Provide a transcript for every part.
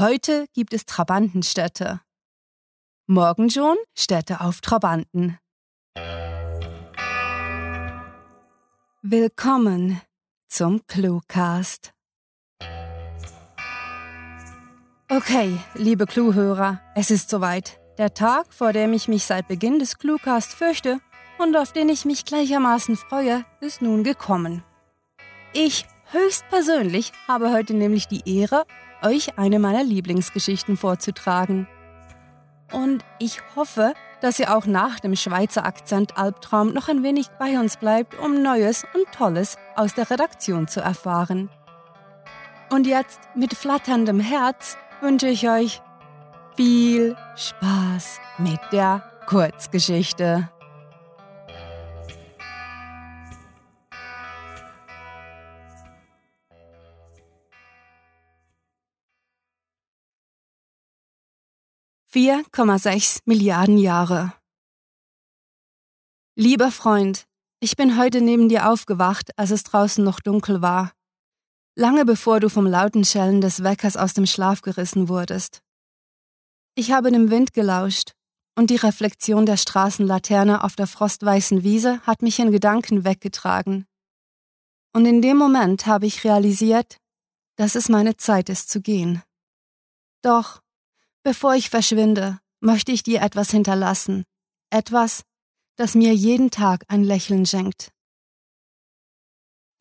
Heute gibt es Trabantenstädte. Morgen schon Städte auf Trabanten. Willkommen zum Cluecast. Okay, liebe Cluehörer, es ist soweit. Der Tag, vor dem ich mich seit Beginn des Cluecast fürchte und auf den ich mich gleichermaßen freue, ist nun gekommen. Ich höchstpersönlich habe heute nämlich die Ehre, euch eine meiner Lieblingsgeschichten vorzutragen. Und ich hoffe, dass ihr auch nach dem Schweizer Akzent Albtraum noch ein wenig bei uns bleibt, um Neues und Tolles aus der Redaktion zu erfahren. Und jetzt mit flatterndem Herz wünsche ich euch viel Spaß mit der Kurzgeschichte. 4,6 Milliarden Jahre. Lieber Freund, ich bin heute neben dir aufgewacht, als es draußen noch dunkel war. Lange bevor du vom lauten Schellen des Weckers aus dem Schlaf gerissen wurdest. Ich habe dem Wind gelauscht, und die Reflexion der Straßenlaterne auf der frostweißen Wiese hat mich in Gedanken weggetragen. Und in dem Moment habe ich realisiert, dass es meine Zeit ist zu gehen. Doch Bevor ich verschwinde, möchte ich dir etwas hinterlassen. Etwas, das mir jeden Tag ein Lächeln schenkt.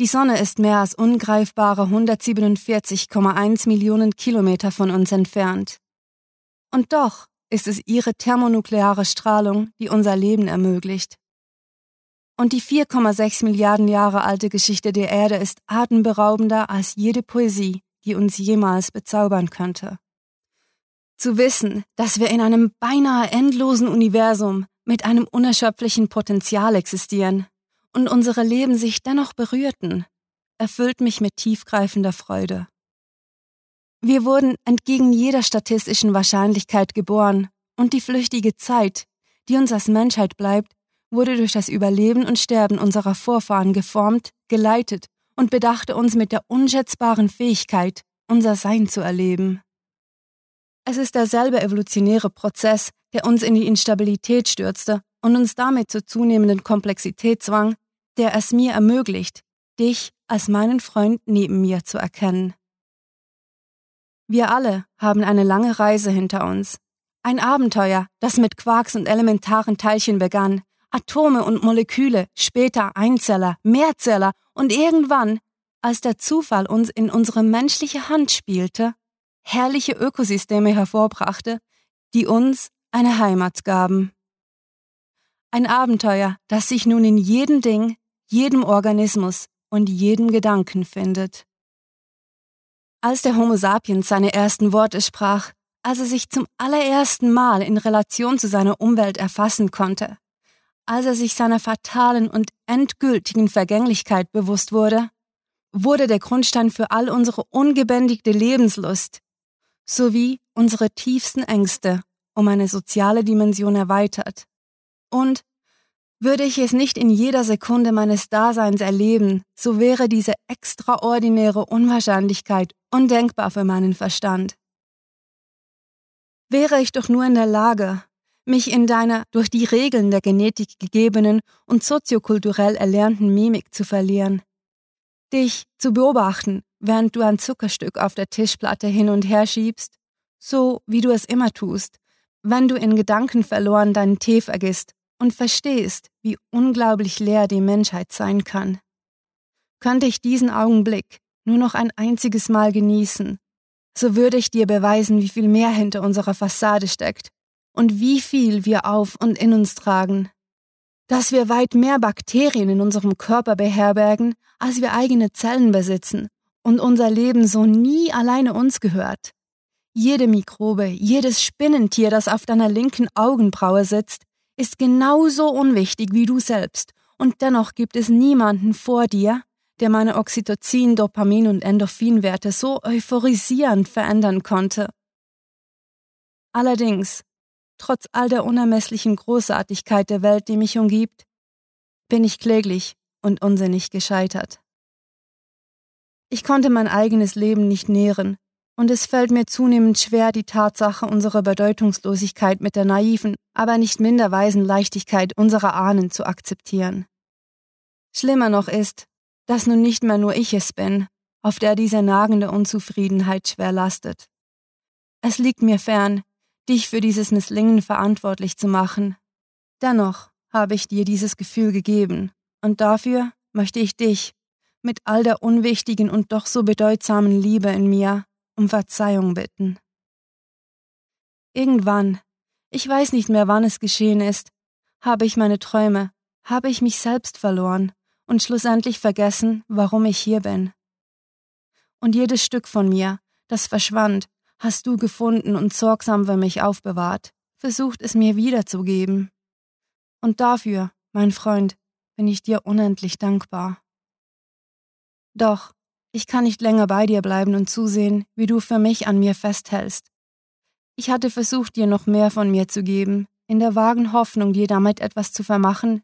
Die Sonne ist mehr als ungreifbare 147,1 Millionen Kilometer von uns entfernt. Und doch ist es ihre thermonukleare Strahlung, die unser Leben ermöglicht. Und die 4,6 Milliarden Jahre alte Geschichte der Erde ist atemberaubender als jede Poesie, die uns jemals bezaubern könnte. Zu wissen, dass wir in einem beinahe endlosen Universum mit einem unerschöpflichen Potenzial existieren und unsere Leben sich dennoch berührten, erfüllt mich mit tiefgreifender Freude. Wir wurden entgegen jeder statistischen Wahrscheinlichkeit geboren und die flüchtige Zeit, die uns als Menschheit bleibt, wurde durch das Überleben und Sterben unserer Vorfahren geformt, geleitet und bedachte uns mit der unschätzbaren Fähigkeit, unser Sein zu erleben. Es ist derselbe evolutionäre Prozess, der uns in die Instabilität stürzte und uns damit zur zunehmenden Komplexität zwang, der es mir ermöglicht, dich als meinen Freund neben mir zu erkennen. Wir alle haben eine lange Reise hinter uns. Ein Abenteuer, das mit Quarks und elementaren Teilchen begann, Atome und Moleküle, später Einzeller, Mehrzeller und irgendwann, als der Zufall uns in unsere menschliche Hand spielte, herrliche Ökosysteme hervorbrachte, die uns eine Heimat gaben. Ein Abenteuer, das sich nun in jedem Ding, jedem Organismus und jedem Gedanken findet. Als der Homo sapiens seine ersten Worte sprach, als er sich zum allerersten Mal in Relation zu seiner Umwelt erfassen konnte, als er sich seiner fatalen und endgültigen Vergänglichkeit bewusst wurde, wurde der Grundstein für all unsere ungebändigte Lebenslust, sowie unsere tiefsten Ängste um eine soziale Dimension erweitert. Und würde ich es nicht in jeder Sekunde meines Daseins erleben, so wäre diese extraordinäre Unwahrscheinlichkeit undenkbar für meinen Verstand. Wäre ich doch nur in der Lage, mich in deiner durch die Regeln der Genetik gegebenen und soziokulturell erlernten Mimik zu verlieren, dich zu beobachten während du ein Zuckerstück auf der Tischplatte hin und her schiebst, so wie du es immer tust, wenn du in Gedanken verloren deinen Tee vergisst und verstehst, wie unglaublich leer die Menschheit sein kann. Könnte ich diesen Augenblick nur noch ein einziges Mal genießen, so würde ich dir beweisen, wie viel mehr hinter unserer Fassade steckt und wie viel wir auf und in uns tragen. Dass wir weit mehr Bakterien in unserem Körper beherbergen, als wir eigene Zellen besitzen und unser Leben so nie alleine uns gehört. Jede Mikrobe, jedes Spinnentier, das auf deiner linken Augenbraue sitzt, ist genauso unwichtig wie du selbst, und dennoch gibt es niemanden vor dir, der meine Oxytocin, Dopamin und Endorphinwerte so euphorisierend verändern konnte. Allerdings, trotz all der unermesslichen Großartigkeit der Welt, die mich umgibt, bin ich kläglich und unsinnig gescheitert. Ich konnte mein eigenes Leben nicht nähren und es fällt mir zunehmend schwer, die Tatsache unserer Bedeutungslosigkeit mit der naiven, aber nicht minder weisen Leichtigkeit unserer Ahnen zu akzeptieren. Schlimmer noch ist, dass nun nicht mehr nur ich es bin, auf der diese nagende Unzufriedenheit schwer lastet. Es liegt mir fern, dich für dieses Misslingen verantwortlich zu machen. Dennoch habe ich dir dieses Gefühl gegeben, und dafür möchte ich dich, mit all der unwichtigen und doch so bedeutsamen Liebe in mir, um Verzeihung bitten. Irgendwann, ich weiß nicht mehr, wann es geschehen ist, habe ich meine Träume, habe ich mich selbst verloren und schlussendlich vergessen, warum ich hier bin. Und jedes Stück von mir, das verschwand, hast du gefunden und sorgsam für mich aufbewahrt, versucht es mir wiederzugeben. Und dafür, mein Freund, bin ich dir unendlich dankbar. Doch, ich kann nicht länger bei dir bleiben und zusehen, wie du für mich an mir festhältst. Ich hatte versucht, dir noch mehr von mir zu geben, in der vagen Hoffnung, dir damit etwas zu vermachen,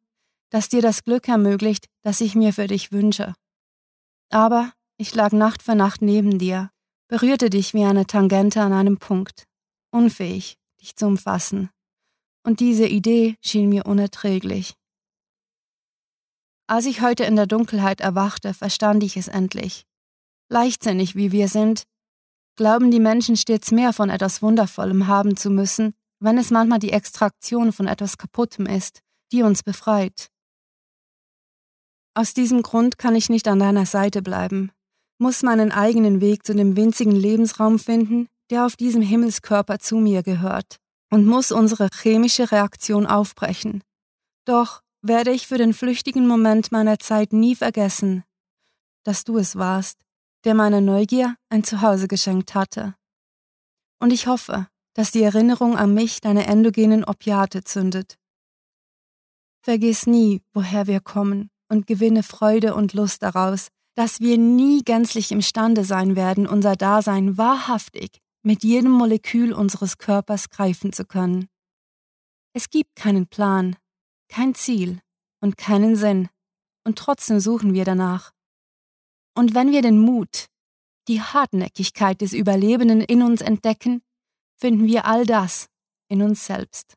das dir das Glück ermöglicht, das ich mir für dich wünsche. Aber ich lag Nacht für Nacht neben dir, berührte dich wie eine Tangente an einem Punkt, unfähig, dich zu umfassen. Und diese Idee schien mir unerträglich. Als ich heute in der Dunkelheit erwachte, verstand ich es endlich leichtsinnig wie wir sind, glauben die Menschen stets mehr von etwas Wundervollem haben zu müssen, wenn es manchmal die Extraktion von etwas Kaputtem ist, die uns befreit. Aus diesem Grund kann ich nicht an deiner Seite bleiben, muss meinen eigenen Weg zu dem winzigen Lebensraum finden, der auf diesem Himmelskörper zu mir gehört, und muss unsere chemische Reaktion aufbrechen. Doch werde ich für den flüchtigen Moment meiner Zeit nie vergessen, dass du es warst, der meiner Neugier ein Zuhause geschenkt hatte. Und ich hoffe, dass die Erinnerung an mich deine endogenen Opiate zündet. Vergiss nie, woher wir kommen und gewinne Freude und Lust daraus, dass wir nie gänzlich imstande sein werden, unser Dasein wahrhaftig mit jedem Molekül unseres Körpers greifen zu können. Es gibt keinen Plan, kein Ziel und keinen Sinn, und trotzdem suchen wir danach. Und wenn wir den Mut, die Hartnäckigkeit des Überlebenden in uns entdecken, finden wir all das in uns selbst.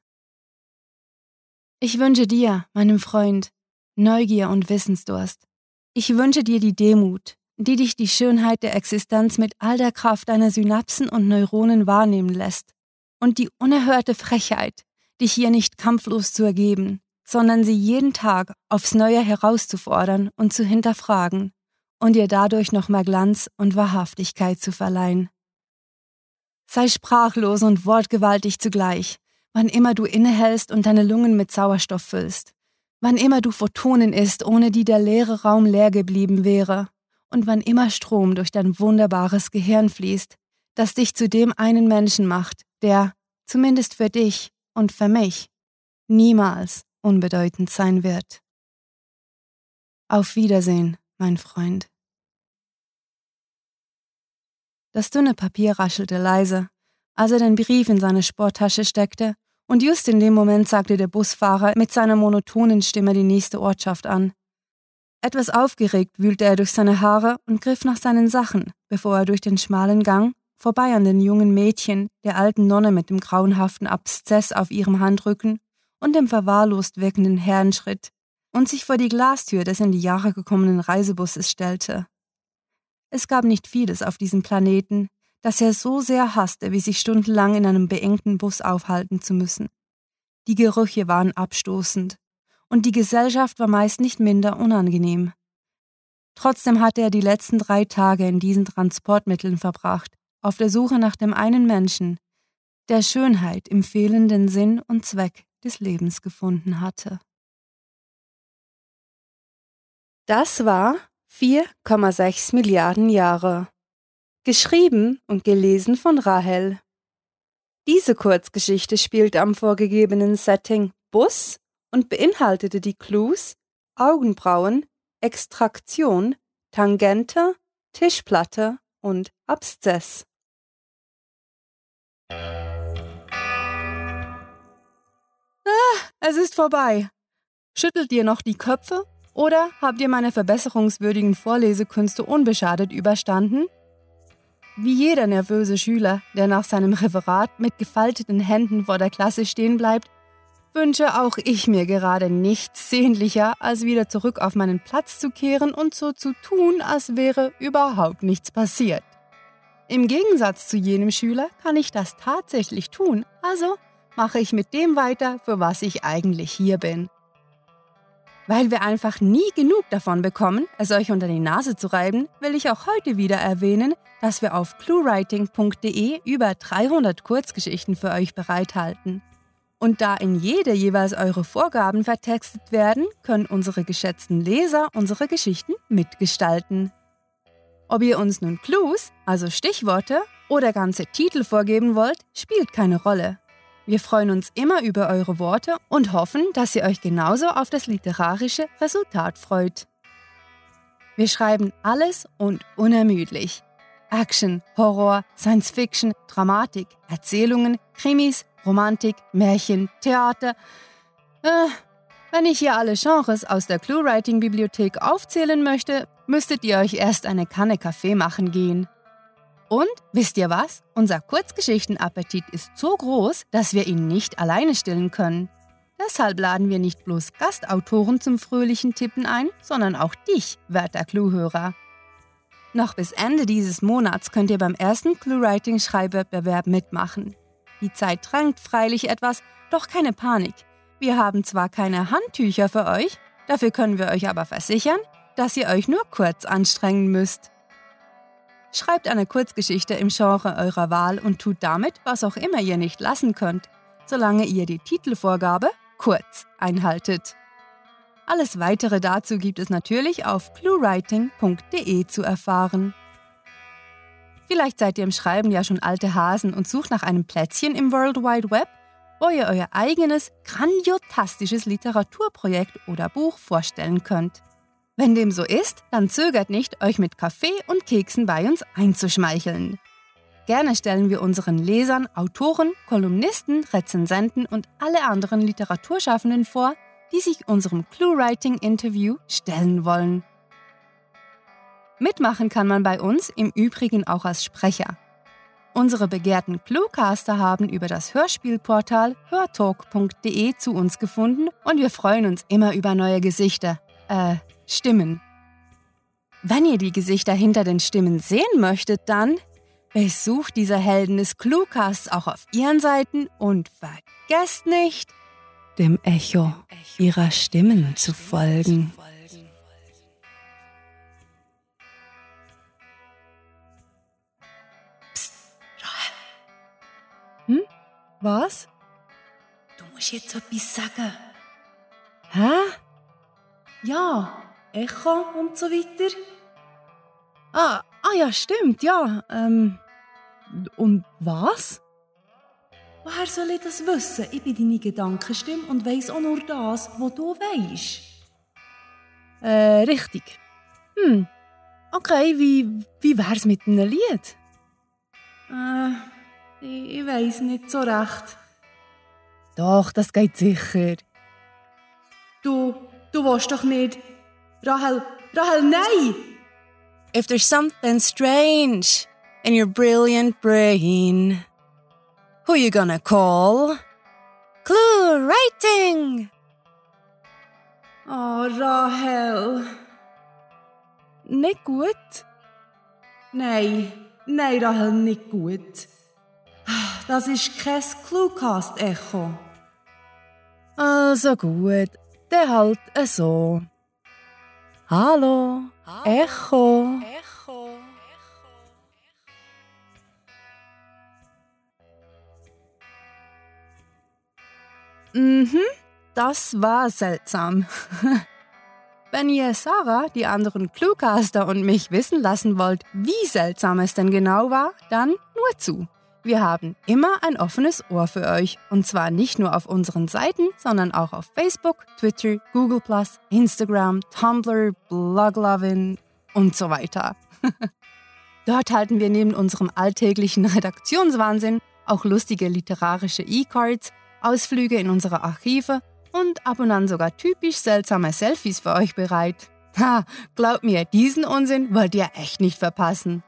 Ich wünsche dir, meinem Freund, Neugier und Wissensdurst. Ich wünsche dir die Demut, die dich die Schönheit der Existenz mit all der Kraft deiner Synapsen und Neuronen wahrnehmen lässt, und die unerhörte Frechheit, dich hier nicht kampflos zu ergeben, sondern sie jeden Tag aufs Neue herauszufordern und zu hinterfragen, und ihr dadurch noch mehr Glanz und Wahrhaftigkeit zu verleihen. Sei sprachlos und wortgewaltig zugleich, wann immer du innehältst und deine Lungen mit Sauerstoff füllst, wann immer du Photonen isst, ohne die der leere Raum leer geblieben wäre, und wann immer Strom durch dein wunderbares Gehirn fließt, das dich zu dem einen Menschen macht, der, zumindest für dich und für mich, niemals unbedeutend sein wird. Auf Wiedersehen mein Freund. Das dünne Papier raschelte leise, als er den Brief in seine Sporttasche steckte, und just in dem Moment sagte der Busfahrer mit seiner monotonen Stimme die nächste Ortschaft an. Etwas aufgeregt wühlte er durch seine Haare und griff nach seinen Sachen, bevor er durch den schmalen Gang, vorbei an den jungen Mädchen, der alten Nonne mit dem grauenhaften Abszess auf ihrem Handrücken und dem verwahrlost wirkenden Herrn schritt, und sich vor die Glastür des in die Jahre gekommenen Reisebusses stellte. Es gab nicht vieles auf diesem Planeten, das er so sehr hasste, wie sich stundenlang in einem beengten Bus aufhalten zu müssen. Die Gerüche waren abstoßend, und die Gesellschaft war meist nicht minder unangenehm. Trotzdem hatte er die letzten drei Tage in diesen Transportmitteln verbracht, auf der Suche nach dem einen Menschen, der Schönheit im fehlenden Sinn und Zweck des Lebens gefunden hatte. Das war 4,6 Milliarden Jahre. Geschrieben und gelesen von Rahel. Diese Kurzgeschichte spielte am vorgegebenen Setting Bus und beinhaltete die Clues Augenbrauen, Extraktion, Tangente, Tischplatte und Abszess. Ah, es ist vorbei. Schüttelt ihr noch die Köpfe oder habt ihr meine verbesserungswürdigen Vorlesekünste unbeschadet überstanden? wie jeder nervöse Schüler, der nach seinem Referat mit gefalteten Händen vor der Klasse stehen bleibt, wünsche auch ich mir gerade nichts sehnlicher, als wieder zurück auf meinen Platz zu kehren und so zu tun, als wäre überhaupt nichts passiert. Im Gegensatz zu jenem Schüler kann ich das tatsächlich tun, also mache ich mit dem weiter, für was ich eigentlich hier bin. Weil wir einfach nie genug davon bekommen, es euch unter die Nase zu reiben, will ich auch heute wieder erwähnen, dass wir auf cluewriting.de über 300 Kurzgeschichten für euch bereithalten. Und da in jede jeweils eure Vorgaben vertextet werden, können unsere geschätzten Leser unsere Geschichten mitgestalten. Ob ihr uns nun Clues, also Stichworte, oder ganze Titel vorgeben wollt, spielt keine Rolle. Wir freuen uns immer über eure Worte und hoffen, dass ihr euch genauso auf das literarische Resultat freut. Wir schreiben alles und unermüdlich. Action, Horror, Science Fiction, Dramatik, Erzählungen, Krimis, Romantik, Märchen, Theater. Äh, wenn ich hier alle Genres aus der Clue-Writing-Bibliothek aufzählen möchte, müsstet ihr euch erst eine Kanne Kaffee machen gehen. Und wisst ihr was? Unser Kurzgeschichtenappetit ist so groß, dass wir ihn nicht alleine stillen können. Deshalb laden wir nicht bloß Gastautoren zum fröhlichen Tippen ein, sondern auch dich, werter Clue-Hörer. Noch bis Ende dieses Monats könnt ihr beim ersten Clue-Writing-Schreibwettbewerb mitmachen. Die Zeit drängt freilich etwas, doch keine Panik. Wir haben zwar keine Handtücher für euch, dafür können wir euch aber versichern, dass ihr euch nur kurz anstrengen müsst. Schreibt eine Kurzgeschichte im Genre eurer Wahl und tut damit, was auch immer ihr nicht lassen könnt, solange ihr die Titelvorgabe kurz einhaltet. Alles weitere dazu gibt es natürlich auf cluewriting.de zu erfahren. Vielleicht seid ihr im Schreiben ja schon alte Hasen und sucht nach einem Plätzchen im World Wide Web, wo ihr euer eigenes, grandiotastisches Literaturprojekt oder Buch vorstellen könnt. Wenn dem so ist, dann zögert nicht, euch mit Kaffee und Keksen bei uns einzuschmeicheln. Gerne stellen wir unseren Lesern Autoren, Kolumnisten, Rezensenten und alle anderen Literaturschaffenden vor, die sich unserem Clue-Writing-Interview stellen wollen. Mitmachen kann man bei uns im Übrigen auch als Sprecher. Unsere begehrten Cluecaster haben über das Hörspielportal hörtalk.de zu uns gefunden und wir freuen uns immer über neue Gesichter, äh, Stimmen. Wenn ihr die Gesichter hinter den Stimmen sehen möchtet, dann besucht diese Helden des Cluecasts auch auf ihren Seiten und vergesst nicht, dem Echo ihrer Stimmen zu folgen. Hm? Was? Du musst jetzt etwas sagen. Hä? Ja, Echo und so weiter. Ah, ah ja, stimmt, ja. Ähm, und was? Woher soll ich das wissen? Ich bin deine Gedankenstimme und weiss auch nur das, was du weißt. Äh, richtig. Hm. Okay, wie, wie wär's mit einem Lied? Äh, ich, ich weiss nicht so recht. Doch, das geht sicher. Du, du willst doch nicht Rahel, Rahel, nein! If there's something strange in your brilliant brain, who you gonna call? Clue writing! Oh, Rahel. Nicht gut? Nein, nein, Rahel, nicht gut. Das ist kein Cluecast-Echo. Also gut, der halt so. Hallo, Echo. Echo. Mhm, das war seltsam. Wenn ihr Sarah, die anderen Cluecaster und mich wissen lassen wollt, wie seltsam es denn genau war, dann nur zu. Wir haben immer ein offenes Ohr für euch. Und zwar nicht nur auf unseren Seiten, sondern auch auf Facebook, Twitter, Google, Instagram, Tumblr, Bloglovin und so weiter. Dort halten wir neben unserem alltäglichen Redaktionswahnsinn auch lustige literarische E-Cards, Ausflüge in unsere Archive und ab und an sogar typisch seltsame Selfies für euch bereit. Ha, glaubt mir, diesen Unsinn wollt ihr echt nicht verpassen.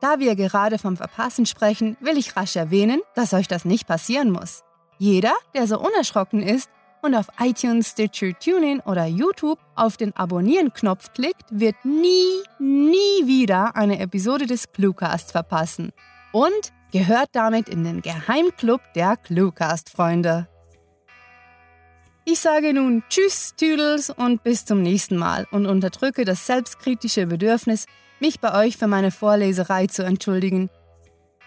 Da wir gerade vom Verpassen sprechen, will ich rasch erwähnen, dass euch das nicht passieren muss. Jeder, der so unerschrocken ist und auf iTunes, Stitcher, TuneIn oder YouTube auf den Abonnieren-Knopf klickt, wird nie, nie wieder eine Episode des Cluecast verpassen. Und gehört damit in den Geheimclub der Cluecast-Freunde. Ich sage nun Tschüss, Tüdels und bis zum nächsten Mal und unterdrücke das selbstkritische Bedürfnis, mich bei euch für meine Vorleserei zu entschuldigen.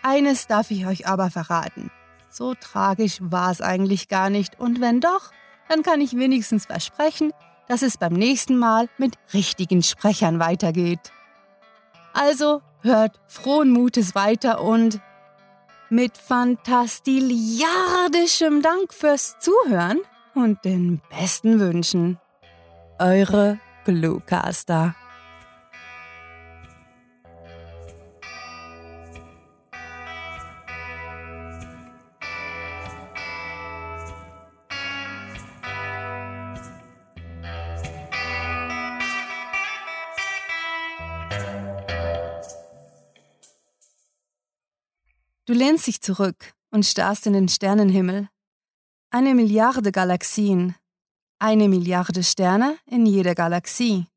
Eines darf ich euch aber verraten. So tragisch war es eigentlich gar nicht und wenn doch, dann kann ich wenigstens versprechen, dass es beim nächsten Mal mit richtigen Sprechern weitergeht. Also hört frohen Mutes weiter und mit fantastiliardischem Dank fürs Zuhören und den besten Wünschen. Eure Bluecaster. Du lehnst dich zurück und starrst in den Sternenhimmel. Eine Milliarde Galaxien, eine Milliarde Sterne in jeder Galaxie.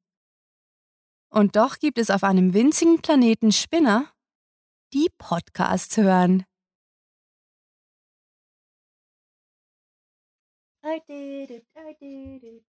Und doch gibt es auf einem winzigen Planeten Spinner, die Podcasts hören. I did it, I did it.